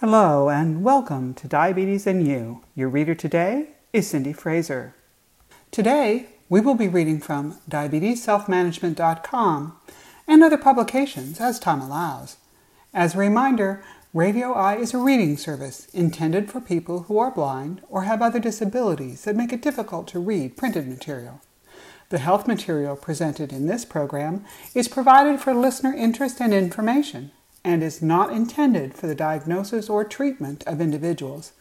Hello and welcome to Diabetes and You. Your reader today is Cindy Fraser. Today we will be reading from diabetesselfmanagement.com and other publications as time allows. As a reminder, Radio Eye is a reading service intended for people who are blind or have other disabilities that make it difficult to read printed material. The health material presented in this program is provided for listener interest and information and is not intended for the diagnosis or treatment of individuals.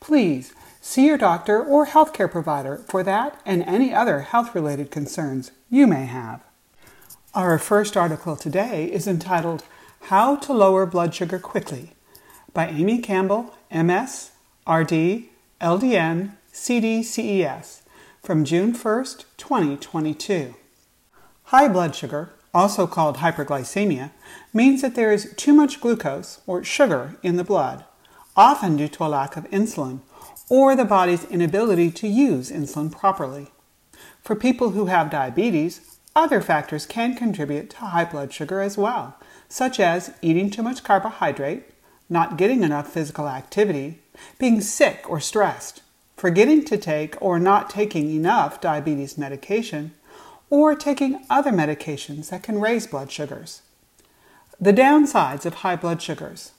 Please see your doctor or healthcare provider for that and any other health related concerns you may have. Our first article today is entitled How to Lower Blood Sugar Quickly by Amy Campbell, MS, RD, LDN, CD, CES from June 1st, 2022. High blood sugar, also called hyperglycemia, means that there is too much glucose or sugar in the blood, often due to a lack of insulin or the body's inability to use insulin properly. For people who have diabetes, other factors can contribute to high blood sugar as well, such as eating too much carbohydrate, not getting enough physical activity, being sick or stressed, forgetting to take or not taking enough diabetes medication, or taking other medications that can raise blood sugars. The downsides of high blood sugars.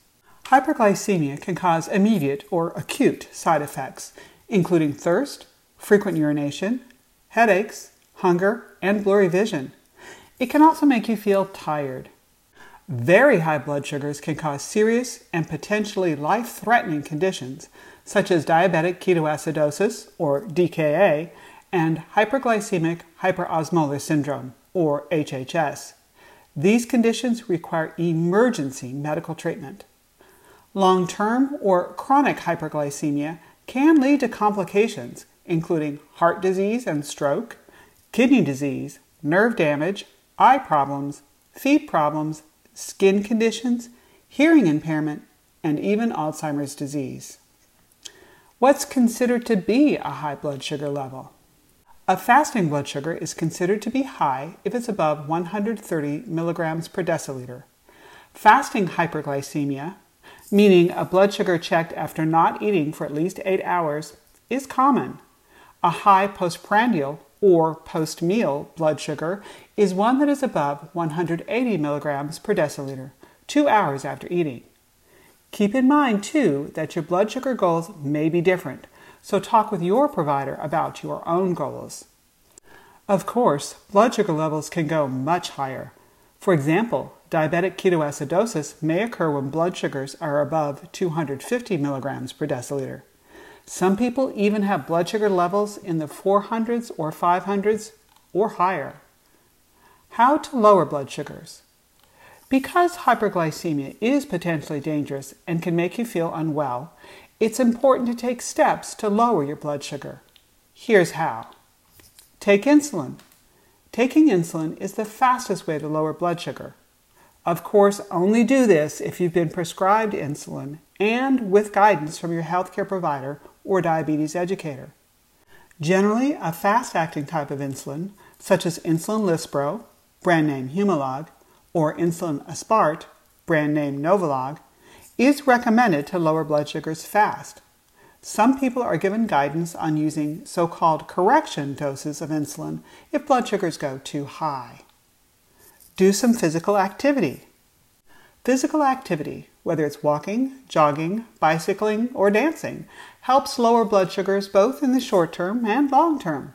Hyperglycemia can cause immediate or acute side effects, including thirst, frequent urination, headaches, hunger, and blurry vision. It can also make you feel tired. Very high blood sugars can cause serious and potentially life threatening conditions such as diabetic ketoacidosis, or DKA, and hyperglycemic hyperosmolar syndrome, or HHS. These conditions require emergency medical treatment. Long term or chronic hyperglycemia can lead to complications, including heart disease and stroke, kidney disease, nerve damage, eye problems, feet problems, skin conditions, hearing impairment, and even Alzheimer's disease. What's considered to be a high blood sugar level? A fasting blood sugar is considered to be high if it's above 130 milligrams per deciliter. Fasting hyperglycemia, meaning a blood sugar checked after not eating for at least 8 hours, is common. A high postprandial or post meal blood sugar is one that is above 180 milligrams per deciliter, two hours after eating. Keep in mind, too, that your blood sugar goals may be different so talk with your provider about your own goals. Of course, blood sugar levels can go much higher. For example, diabetic ketoacidosis may occur when blood sugars are above 250 milligrams per deciliter. Some people even have blood sugar levels in the 400s or 500s or higher. How to lower blood sugars? Because hyperglycemia is potentially dangerous and can make you feel unwell, it's important to take steps to lower your blood sugar. Here's how take insulin. Taking insulin is the fastest way to lower blood sugar. Of course, only do this if you've been prescribed insulin and with guidance from your healthcare provider or diabetes educator. Generally, a fast acting type of insulin, such as insulin Lispro, brand name Humalog, or insulin Aspart, brand name Novolog, is recommended to lower blood sugars fast. Some people are given guidance on using so called correction doses of insulin if blood sugars go too high. Do some physical activity. Physical activity, whether it's walking, jogging, bicycling, or dancing, helps lower blood sugars both in the short term and long term.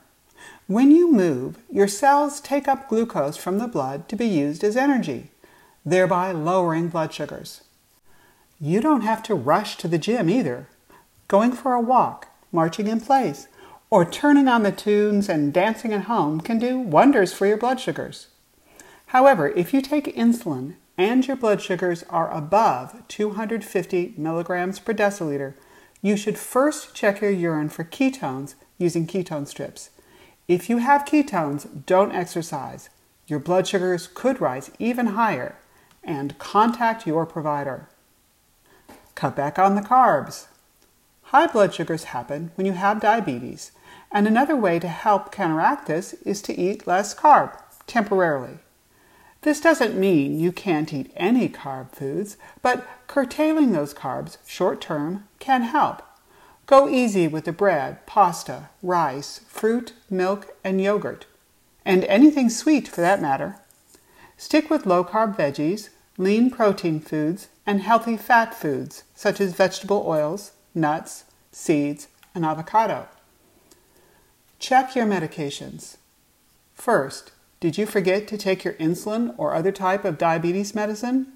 When you move, your cells take up glucose from the blood to be used as energy, thereby lowering blood sugars. You don't have to rush to the gym either. Going for a walk, marching in place, or turning on the tunes and dancing at home can do wonders for your blood sugars. However, if you take insulin and your blood sugars are above 250 milligrams per deciliter, you should first check your urine for ketones using ketone strips. If you have ketones, don't exercise. Your blood sugars could rise even higher, and contact your provider. Cut back on the carbs. High blood sugars happen when you have diabetes, and another way to help counteract this is to eat less carb temporarily. This doesn't mean you can't eat any carb foods, but curtailing those carbs short term can help. Go easy with the bread, pasta, rice, fruit, milk, and yogurt, and anything sweet for that matter. Stick with low carb veggies, lean protein foods, and healthy fat foods such as vegetable oils, nuts, seeds, and avocado. Check your medications. First, did you forget to take your insulin or other type of diabetes medicine?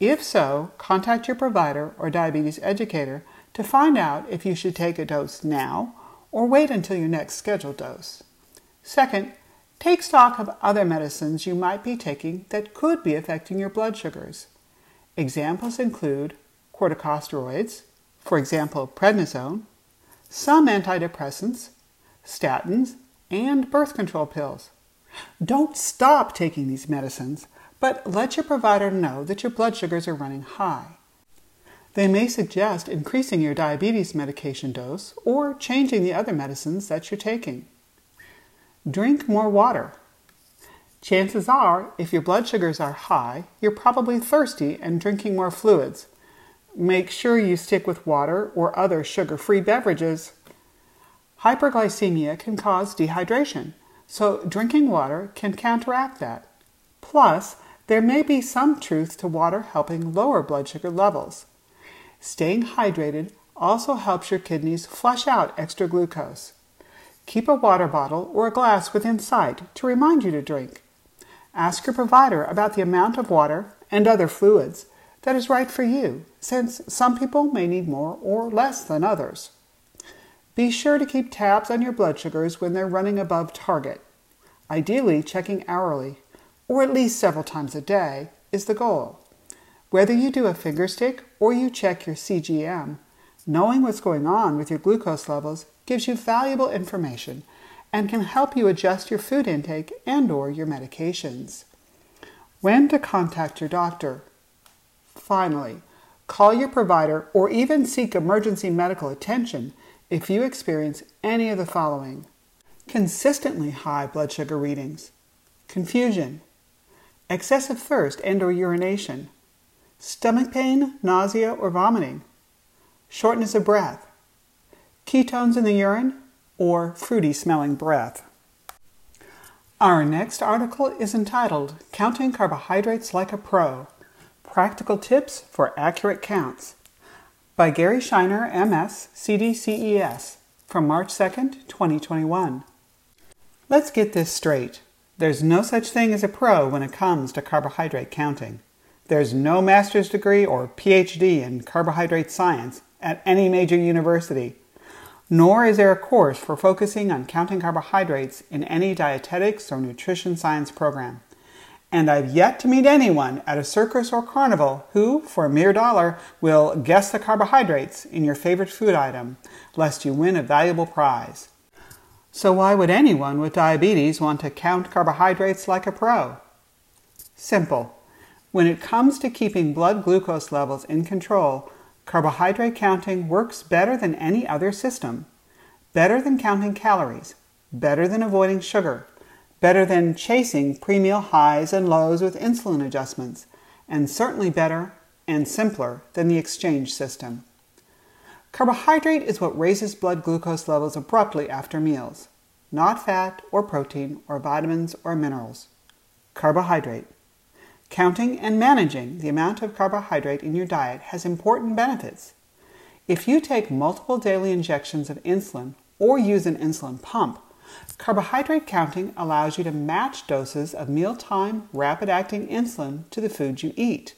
If so, contact your provider or diabetes educator to find out if you should take a dose now or wait until your next scheduled dose. Second, take stock of other medicines you might be taking that could be affecting your blood sugars. Examples include corticosteroids, for example, prednisone, some antidepressants, statins, and birth control pills. Don't stop taking these medicines, but let your provider know that your blood sugars are running high. They may suggest increasing your diabetes medication dose or changing the other medicines that you're taking. Drink more water. Chances are, if your blood sugars are high, you're probably thirsty and drinking more fluids. Make sure you stick with water or other sugar free beverages. Hyperglycemia can cause dehydration, so drinking water can counteract that. Plus, there may be some truth to water helping lower blood sugar levels. Staying hydrated also helps your kidneys flush out extra glucose. Keep a water bottle or a glass within sight to remind you to drink. Ask your provider about the amount of water and other fluids that is right for you, since some people may need more or less than others. Be sure to keep tabs on your blood sugars when they're running above target. Ideally, checking hourly, or at least several times a day, is the goal. Whether you do a finger stick or you check your CGM, knowing what's going on with your glucose levels gives you valuable information and can help you adjust your food intake and or your medications. When to contact your doctor. Finally, call your provider or even seek emergency medical attention if you experience any of the following. Consistently high blood sugar readings, confusion, excessive thirst and or urination, stomach pain, nausea or vomiting, shortness of breath, ketones in the urine, or fruity smelling breath. Our next article is entitled Counting Carbohydrates Like a Pro Practical Tips for Accurate Counts by Gary Scheiner, MS, CDCES, from March 2nd, 2021. Let's get this straight. There's no such thing as a pro when it comes to carbohydrate counting. There's no master's degree or PhD in carbohydrate science at any major university, nor is there a course for focusing on counting carbohydrates in any dietetics or nutrition science program and I've yet to meet anyone at a circus or carnival who, for a mere dollar, will guess the carbohydrates in your favorite food item, lest you win a valuable prize. So, why would anyone with diabetes want to count carbohydrates like a pro? Simple. When it comes to keeping blood glucose levels in control, carbohydrate counting works better than any other system. Better than counting calories, better than avoiding sugar, better than chasing pre-meal highs and lows with insulin adjustments, and certainly better and simpler than the exchange system. Carbohydrate is what raises blood glucose levels abruptly after meals, not fat or protein or vitamins or minerals. Carbohydrate. Counting and managing the amount of carbohydrate in your diet has important benefits. If you take multiple daily injections of insulin or use an insulin pump, Carbohydrate counting allows you to match doses of mealtime rapid acting insulin to the food you eat.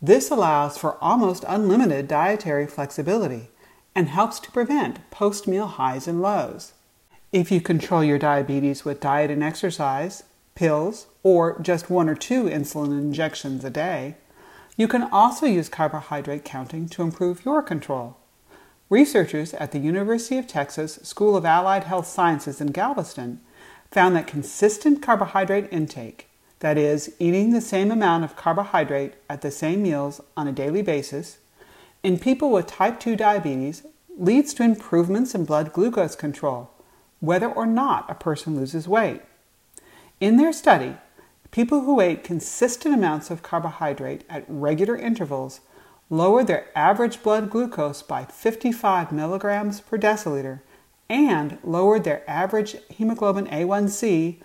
This allows for almost unlimited dietary flexibility and helps to prevent post meal highs and lows. If you control your diabetes with diet and exercise, pills, or just one or two insulin injections a day, you can also use carbohydrate counting to improve your control. Researchers at the University of Texas School of Allied Health Sciences in Galveston found that consistent carbohydrate intake, that is, eating the same amount of carbohydrate at the same meals on a daily basis, in people with type 2 diabetes leads to improvements in blood glucose control, whether or not a person loses weight. In their study, people who ate consistent amounts of carbohydrate at regular intervals lowered their average blood glucose by 55 milligrams per deciliter and lowered their average hemoglobin A1C,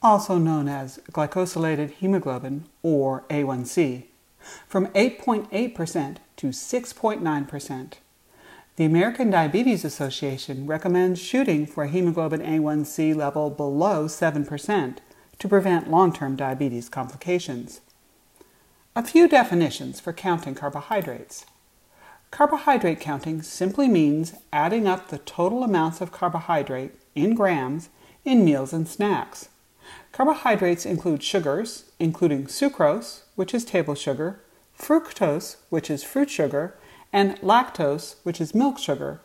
also known as glycosylated hemoglobin or A1C, from 8.8% to 6.9%. The American Diabetes Association recommends shooting for a hemoglobin A1C level below 7% to prevent long term diabetes complications. A few definitions for counting carbohydrates. Carbohydrate counting simply means adding up the total amounts of carbohydrate in grams in meals and snacks. Carbohydrates include sugars, including sucrose, which is table sugar, fructose, which is fruit sugar, and lactose, which is milk sugar,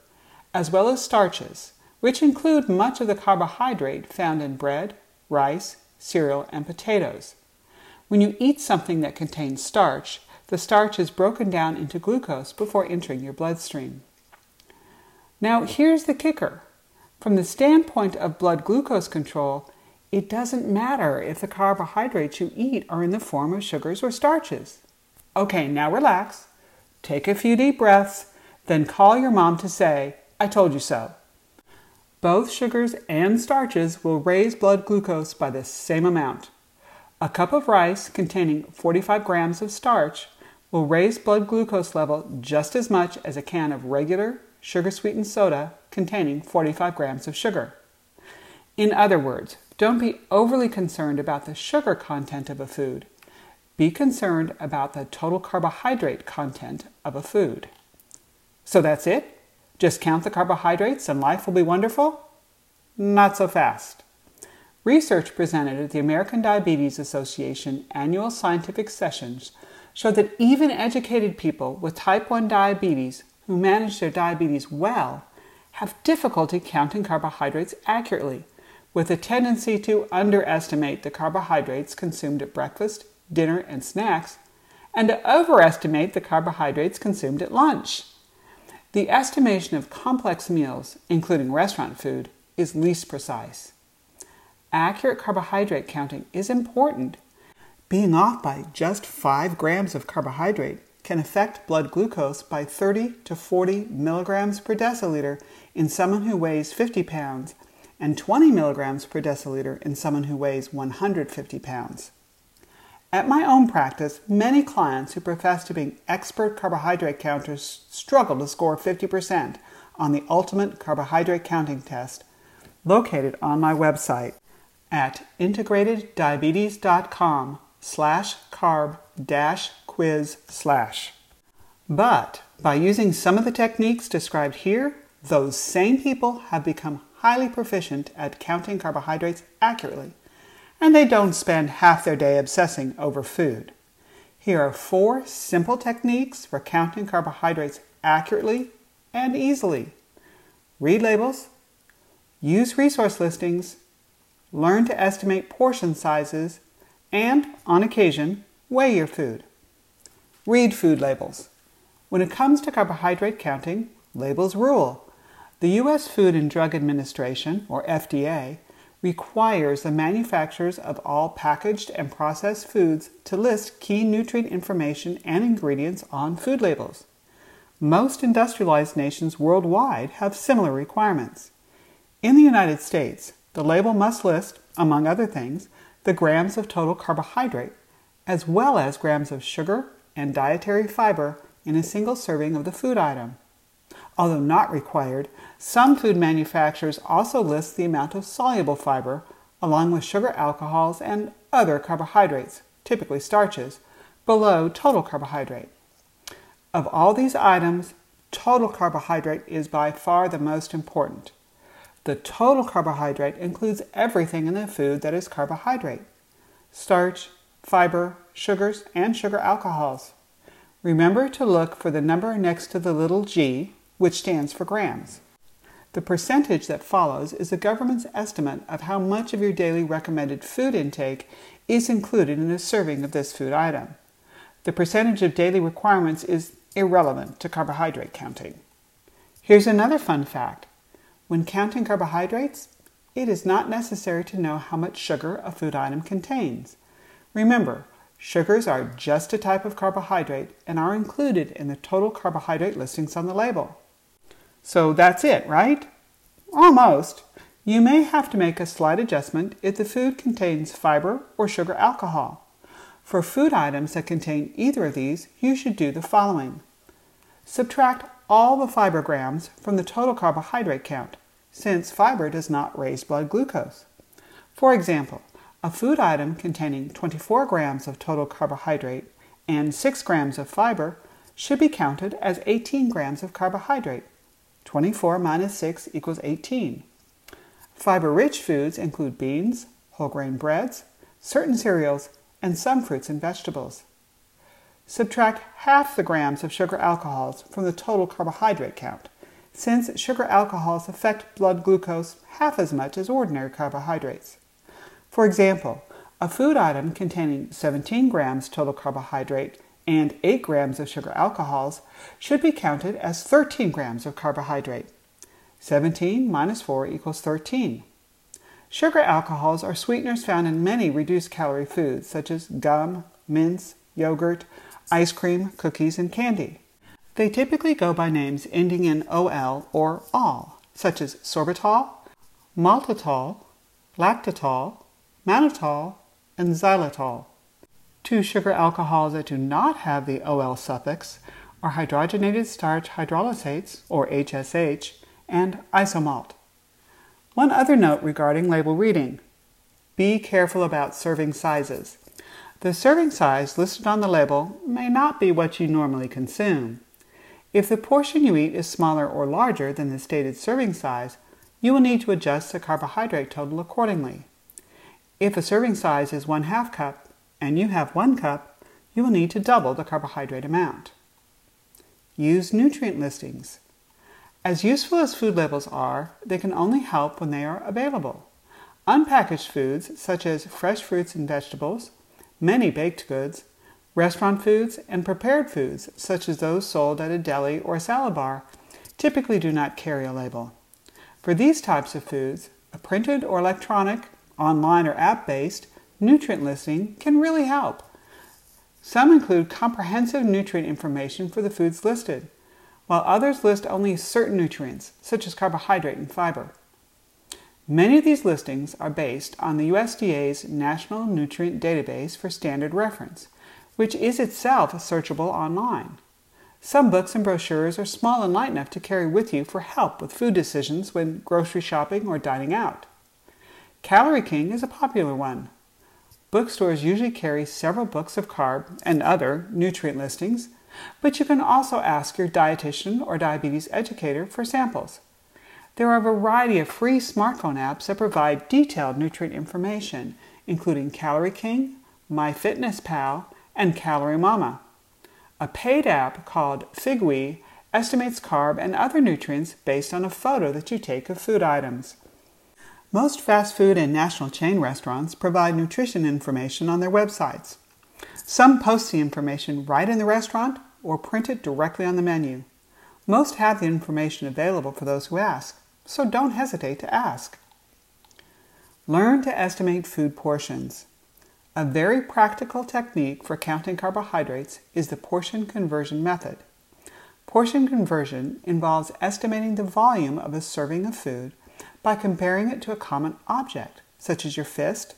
as well as starches, which include much of the carbohydrate found in bread, rice, cereal, and potatoes. When you eat something that contains starch, the starch is broken down into glucose before entering your bloodstream. Now, here's the kicker. From the standpoint of blood glucose control, it doesn't matter if the carbohydrates you eat are in the form of sugars or starches. Okay, now relax, take a few deep breaths, then call your mom to say, I told you so. Both sugars and starches will raise blood glucose by the same amount. A cup of rice containing 45 grams of starch will raise blood glucose level just as much as a can of regular sugar sweetened soda containing 45 grams of sugar. In other words, don't be overly concerned about the sugar content of a food. Be concerned about the total carbohydrate content of a food. So that's it? Just count the carbohydrates and life will be wonderful? Not so fast. Research presented at the American Diabetes Association annual scientific sessions showed that even educated people with type 1 diabetes who manage their diabetes well have difficulty counting carbohydrates accurately, with a tendency to underestimate the carbohydrates consumed at breakfast, dinner, and snacks, and to overestimate the carbohydrates consumed at lunch. The estimation of complex meals, including restaurant food, is least precise. Accurate carbohydrate counting is important being off by just 5 grams of carbohydrate can affect blood glucose by 30 to 40 milligrams per deciliter in someone who weighs 50 pounds and 20 milligrams per deciliter in someone who weighs 150 pounds. At my own practice, many clients who profess to be expert carbohydrate counters struggle to score 50% on the ultimate carbohydrate counting test located on my website at integrateddiabetes.com slash carb dash quiz slash. But by using some of the techniques described here, those same people have become highly proficient at counting carbohydrates accurately, and they don't spend half their day obsessing over food. Here are four simple techniques for counting carbohydrates accurately and easily. Read labels, use resource listings, learn to estimate portion sizes, and, on occasion, weigh your food. Read food labels. When it comes to carbohydrate counting, labels rule. The U.S. Food and Drug Administration, or FDA, requires the manufacturers of all packaged and processed foods to list key nutrient information and ingredients on food labels. Most industrialized nations worldwide have similar requirements. In the United States, the label must list, among other things, the grams of total carbohydrate, as well as grams of sugar and dietary fiber in a single serving of the food item. Although not required, some food manufacturers also list the amount of soluble fiber, along with sugar alcohols and other carbohydrates, typically starches, below total carbohydrate. Of all these items, total carbohydrate is by far the most important. The total carbohydrate includes everything in the food that is carbohydrate starch, fiber, sugars, and sugar alcohols. Remember to look for the number next to the little g, which stands for grams. The percentage that follows is the government's estimate of how much of your daily recommended food intake is included in a serving of this food item. The percentage of daily requirements is irrelevant to carbohydrate counting. Here's another fun fact when counting carbohydrates, it is not necessary to know how much sugar a food item contains. Remember, sugars are just a type of carbohydrate and are included in the total carbohydrate listings on the label. So that's it, right? Almost. You may have to make a slight adjustment if the food contains fiber or sugar alcohol. For food items that contain either of these, you should do the following. Subtract all the fiber grams from the total carbohydrate count, since fiber does not raise blood glucose. For example, a food item containing 24 grams of total carbohydrate and 6 grams of fiber should be counted as 18 grams of carbohydrate. 24 minus 6 equals 18. Fiber rich foods include beans, whole grain breads, certain cereals, and some fruits and vegetables. Subtract half the grams of sugar alcohols from the total carbohydrate count, since sugar alcohols affect blood glucose half as much as ordinary carbohydrates. For example, a food item containing 17 grams total carbohydrate and 8 grams of sugar alcohols should be counted as 13 grams of carbohydrate. 17 minus 4 equals 13. Sugar alcohols are sweeteners found in many reduced calorie foods such as gum, mints, yogurt, ice cream, cookies, and candy. They typically go by names ending in OL or AL, such as sorbitol, maltitol, lactitol, mannitol, and xylitol. Two sugar alcohols that do not have the OL suffix are hydrogenated starch hydrolysates, or HSH, and isomalt. One other note regarding label reading. Be careful about serving sizes. The serving size listed on the label may not be what you normally consume. If the portion you eat is smaller or larger than the stated serving size, you will need to adjust the carbohydrate total accordingly. If a serving size is one half cup and you have one cup, you will need to double the carbohydrate amount. Use nutrient listings. As useful as food labels are, they can only help when they are available. Unpackaged foods, such as fresh fruits and vegetables, many baked goods, restaurant foods, and prepared foods, such as those sold at a deli or salad bar, typically do not carry a label. For these types of foods, a printed or electronic, online or app based, nutrient listing can really help. Some include comprehensive nutrient information for the foods listed while others list only certain nutrients, such as carbohydrate and fiber. Many of these listings are based on the USDA's National Nutrient Database for Standard Reference, which is itself searchable online. Some books and brochures are small and light enough to carry with you for help with food decisions when grocery shopping or dining out. Calorie King is a popular one. Bookstores usually carry several books of carb and other nutrient listings but you can also ask your dietitian or diabetes educator for samples. There are a variety of free smartphone apps that provide detailed nutrient information, including Calorie King, MyFitnessPal, and Calorie Mama. A paid app called Figwee estimates carb and other nutrients based on a photo that you take of food items. Most fast food and national chain restaurants provide nutrition information on their websites. Some post the information right in the restaurant or print it directly on the menu. Most have the information available for those who ask, so don't hesitate to ask. Learn to estimate food portions. A very practical technique for counting carbohydrates is the portion conversion method. Portion conversion involves estimating the volume of a serving of food by comparing it to a common object, such as your fist,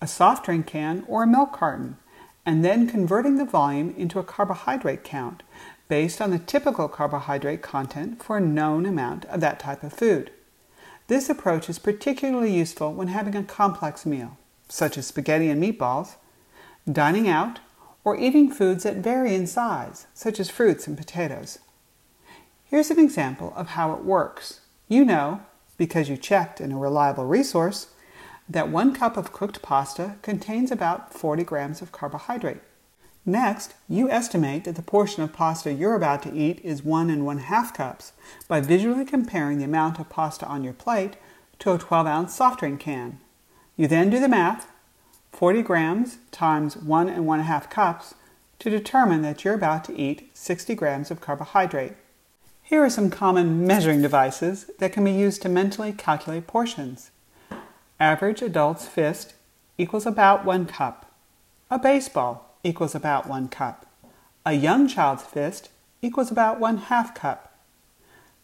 a soft drink can, or a milk carton, and then converting the volume into a carbohydrate count based on the typical carbohydrate content for a known amount of that type of food. This approach is particularly useful when having a complex meal, such as spaghetti and meatballs, dining out, or eating foods that vary in size, such as fruits and potatoes. Here's an example of how it works. You know, because you checked in a reliable resource, that one cup of cooked pasta contains about 40 grams of carbohydrate. Next, you estimate that the portion of pasta you're about to eat is one and one half cups by visually comparing the amount of pasta on your plate to a 12 ounce soft drink can. You then do the math 40 grams times one and one half cups to determine that you're about to eat 60 grams of carbohydrate. Here are some common measuring devices that can be used to mentally calculate portions. Average adult's fist equals about one cup. A baseball equals about one cup. A young child's fist equals about one half cup.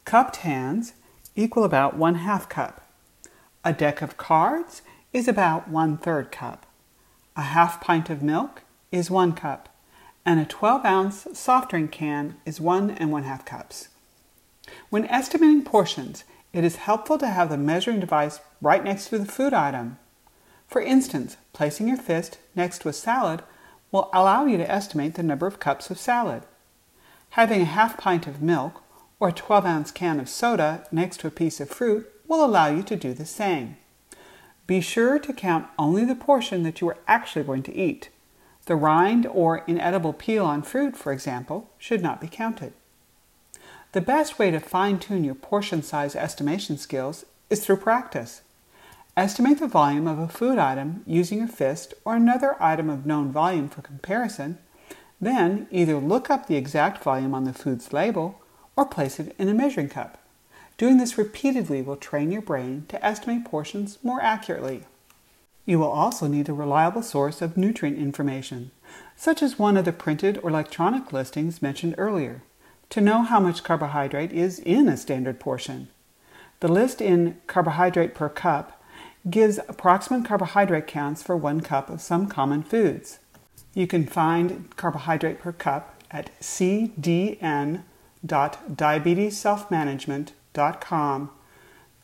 Cupped hands equal about one half cup. A deck of cards is about one third cup. A half pint of milk is one cup. And a 12 ounce soft drink can is one and one half cups. When estimating portions, it is helpful to have the measuring device right next to the food item. For instance, placing your fist next to a salad will allow you to estimate the number of cups of salad. Having a half pint of milk or a 12 ounce can of soda next to a piece of fruit will allow you to do the same. Be sure to count only the portion that you are actually going to eat. The rind or inedible peel on fruit, for example, should not be counted. The best way to fine tune your portion size estimation skills is through practice. Estimate the volume of a food item using your fist or another item of known volume for comparison. Then either look up the exact volume on the food's label or place it in a measuring cup. Doing this repeatedly will train your brain to estimate portions more accurately. You will also need a reliable source of nutrient information, such as one of the printed or electronic listings mentioned earlier, to know how much carbohydrate is in a standard portion. The list in Carbohydrate per Cup gives approximate carbohydrate counts for one cup of some common foods. You can find carbohydrate per cup at cdn.diabetesselfmanagement.com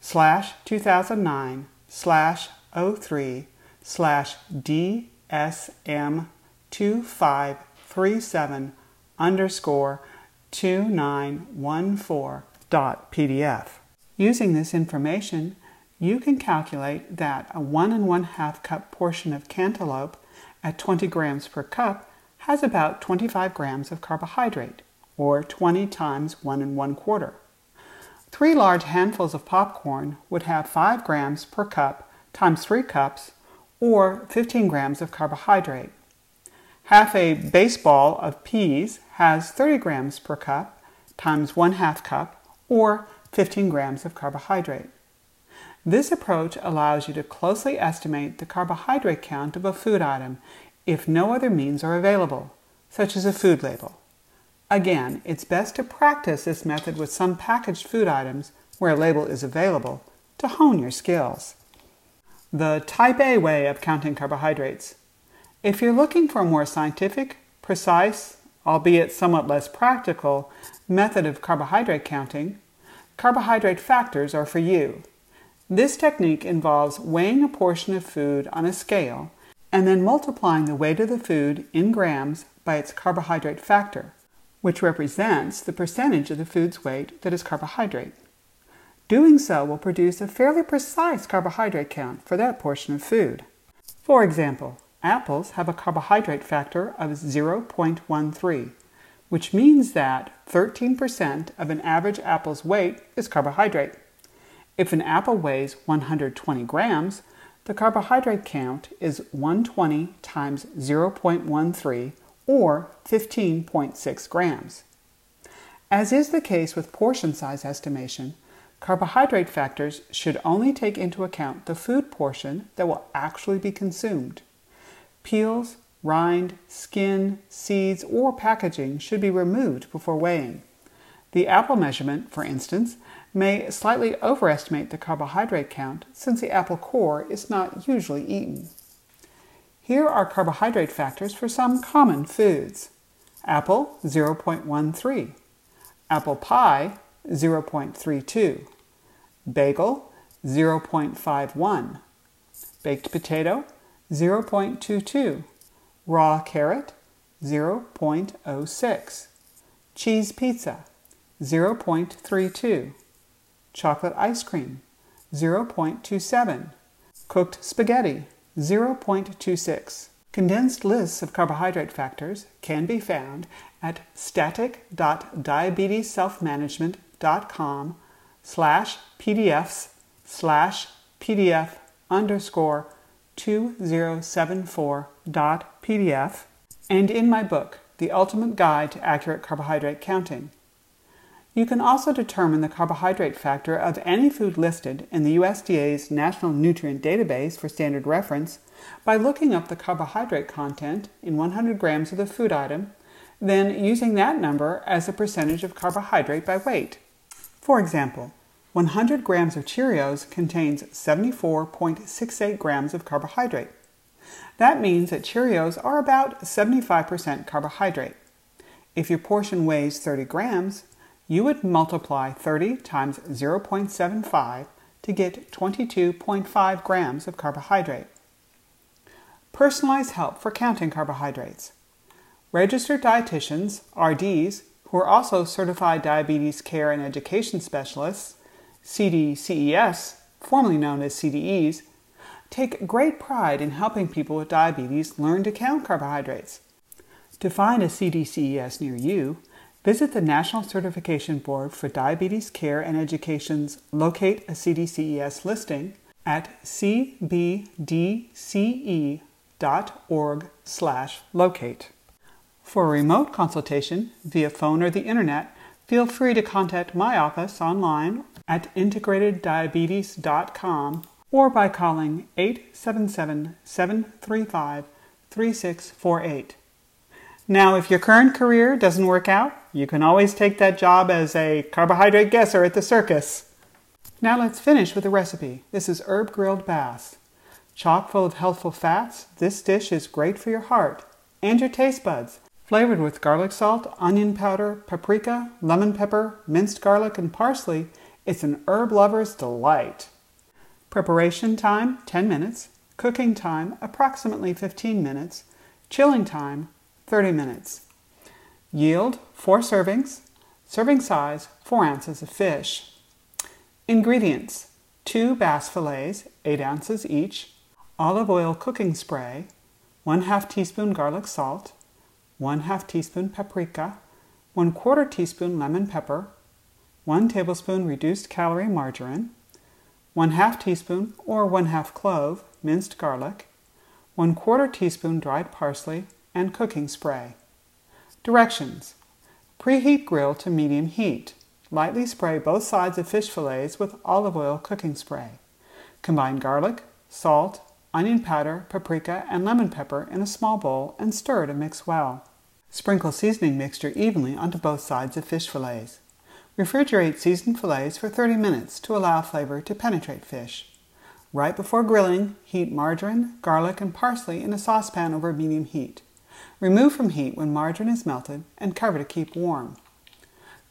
slash 2009 slash 03 slash DSM2537 underscore 2914 dot PDF. Using this information, you can calculate that a one and one half cup portion of cantaloupe at 20 grams per cup has about 25 grams of carbohydrate, or 20 times one and one quarter. Three large handfuls of popcorn would have 5 grams per cup times 3 cups, or 15 grams of carbohydrate. Half a baseball of peas has 30 grams per cup times 1 half cup, or 15 grams of carbohydrate. This approach allows you to closely estimate the carbohydrate count of a food item if no other means are available, such as a food label. Again, it's best to practice this method with some packaged food items where a label is available to hone your skills. The Type A way of counting carbohydrates. If you're looking for a more scientific, precise, albeit somewhat less practical, method of carbohydrate counting, carbohydrate factors are for you. This technique involves weighing a portion of food on a scale and then multiplying the weight of the food in grams by its carbohydrate factor, which represents the percentage of the food's weight that is carbohydrate. Doing so will produce a fairly precise carbohydrate count for that portion of food. For example, apples have a carbohydrate factor of 0.13, which means that 13% of an average apple's weight is carbohydrate. If an apple weighs 120 grams, the carbohydrate count is 120 times 0.13 or 15.6 grams. As is the case with portion size estimation, Carbohydrate factors should only take into account the food portion that will actually be consumed. Peels, rind, skin, seeds, or packaging should be removed before weighing. The apple measurement, for instance, may slightly overestimate the carbohydrate count since the apple core is not usually eaten. Here are carbohydrate factors for some common foods. Apple 0.13, apple pie 0.32, bagel 0.51, baked potato 0.22, raw carrot 0.06, cheese pizza 0.32, chocolate ice cream 0.27, cooked spaghetti 0.26. Condensed lists of carbohydrate factors can be found at static.diabetesselfmanagement.com slash pdfs slash pdf underscore 2074 dot pdf and in my book, The Ultimate Guide to Accurate Carbohydrate Counting. You can also determine the carbohydrate factor of any food listed in the USDA's National Nutrient Database for standard reference by looking up the carbohydrate content in 100 grams of the food item, then using that number as a percentage of carbohydrate by weight. For example, 100 grams of Cheerios contains 74.68 grams of carbohydrate. That means that Cheerios are about 75% carbohydrate. If your portion weighs 30 grams, you would multiply 30 times 0.75 to get 22.5 grams of carbohydrate. Personalized help for counting carbohydrates. Registered dietitians, RDs, who are also certified diabetes care and education specialists, CDCES, formerly known as CDEs, take great pride in helping people with diabetes learn to count carbohydrates. To find a CDCES near you, visit the National Certification Board for Diabetes Care and Education's Locate a CDCES listing at cbdce.org/locate. For a remote consultation via phone or the internet, feel free to contact my office online at integrateddiabetes.com or by calling 877 735 3648. Now, if your current career doesn't work out, you can always take that job as a carbohydrate guesser at the circus. Now let's finish with a recipe. This is herb grilled bass. Chock full of healthful fats, this dish is great for your heart and your taste buds. Flavored with garlic salt, onion powder, paprika, lemon pepper, minced garlic, and parsley, it's an herb lover's delight. Preparation time 10 minutes, cooking time approximately 15 minutes, chilling time 30 minutes. Yield 4 servings, serving size 4 ounces of fish. Ingredients 2 bass fillets, 8 ounces each, olive oil cooking spray, 1 2 teaspoon garlic salt, 1 2 teaspoon paprika, 1 quarter teaspoon lemon pepper, 1 tablespoon reduced calorie margarine, 1 2 teaspoon or 1 2 clove minced garlic, 1 quarter teaspoon dried parsley, and cooking spray. Directions Preheat grill to medium heat. Lightly spray both sides of fish fillets with olive oil cooking spray. Combine garlic, salt, onion powder, paprika, and lemon pepper in a small bowl and stir to mix well. Sprinkle seasoning mixture evenly onto both sides of fish fillets. Refrigerate seasoned fillets for 30 minutes to allow flavor to penetrate fish. Right before grilling, heat margarine, garlic, and parsley in a saucepan over medium heat. Remove from heat when margarine is melted and cover to keep warm.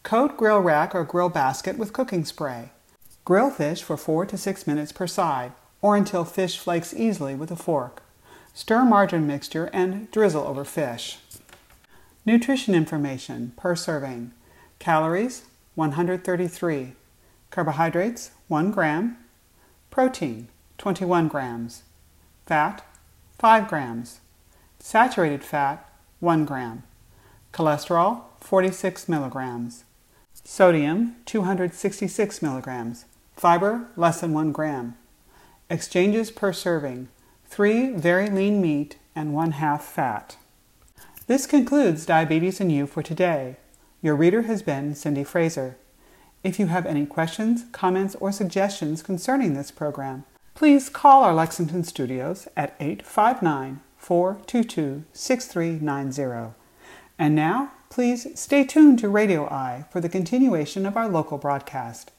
Coat grill rack or grill basket with cooking spray. Grill fish for 4 to 6 minutes per side or until fish flakes easily with a fork. Stir margarine mixture and drizzle over fish. Nutrition information per serving. Calories 133. Carbohydrates, 1 gram. Protein, 21 grams. Fat, 5 grams. Saturated fat, 1 gram. Cholesterol, 46 milligrams. Sodium, 266 milligrams. Fiber, less than 1 gram. Exchanges per serving, 3 very lean meat and 1 half fat. This concludes Diabetes and You for today. Your reader has been Cindy Fraser. If you have any questions, comments, or suggestions concerning this program, please call our Lexington studios at 859 422 6390. And now, please stay tuned to Radio Eye for the continuation of our local broadcast.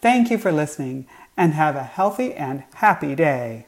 Thank you for listening and have a healthy and happy day.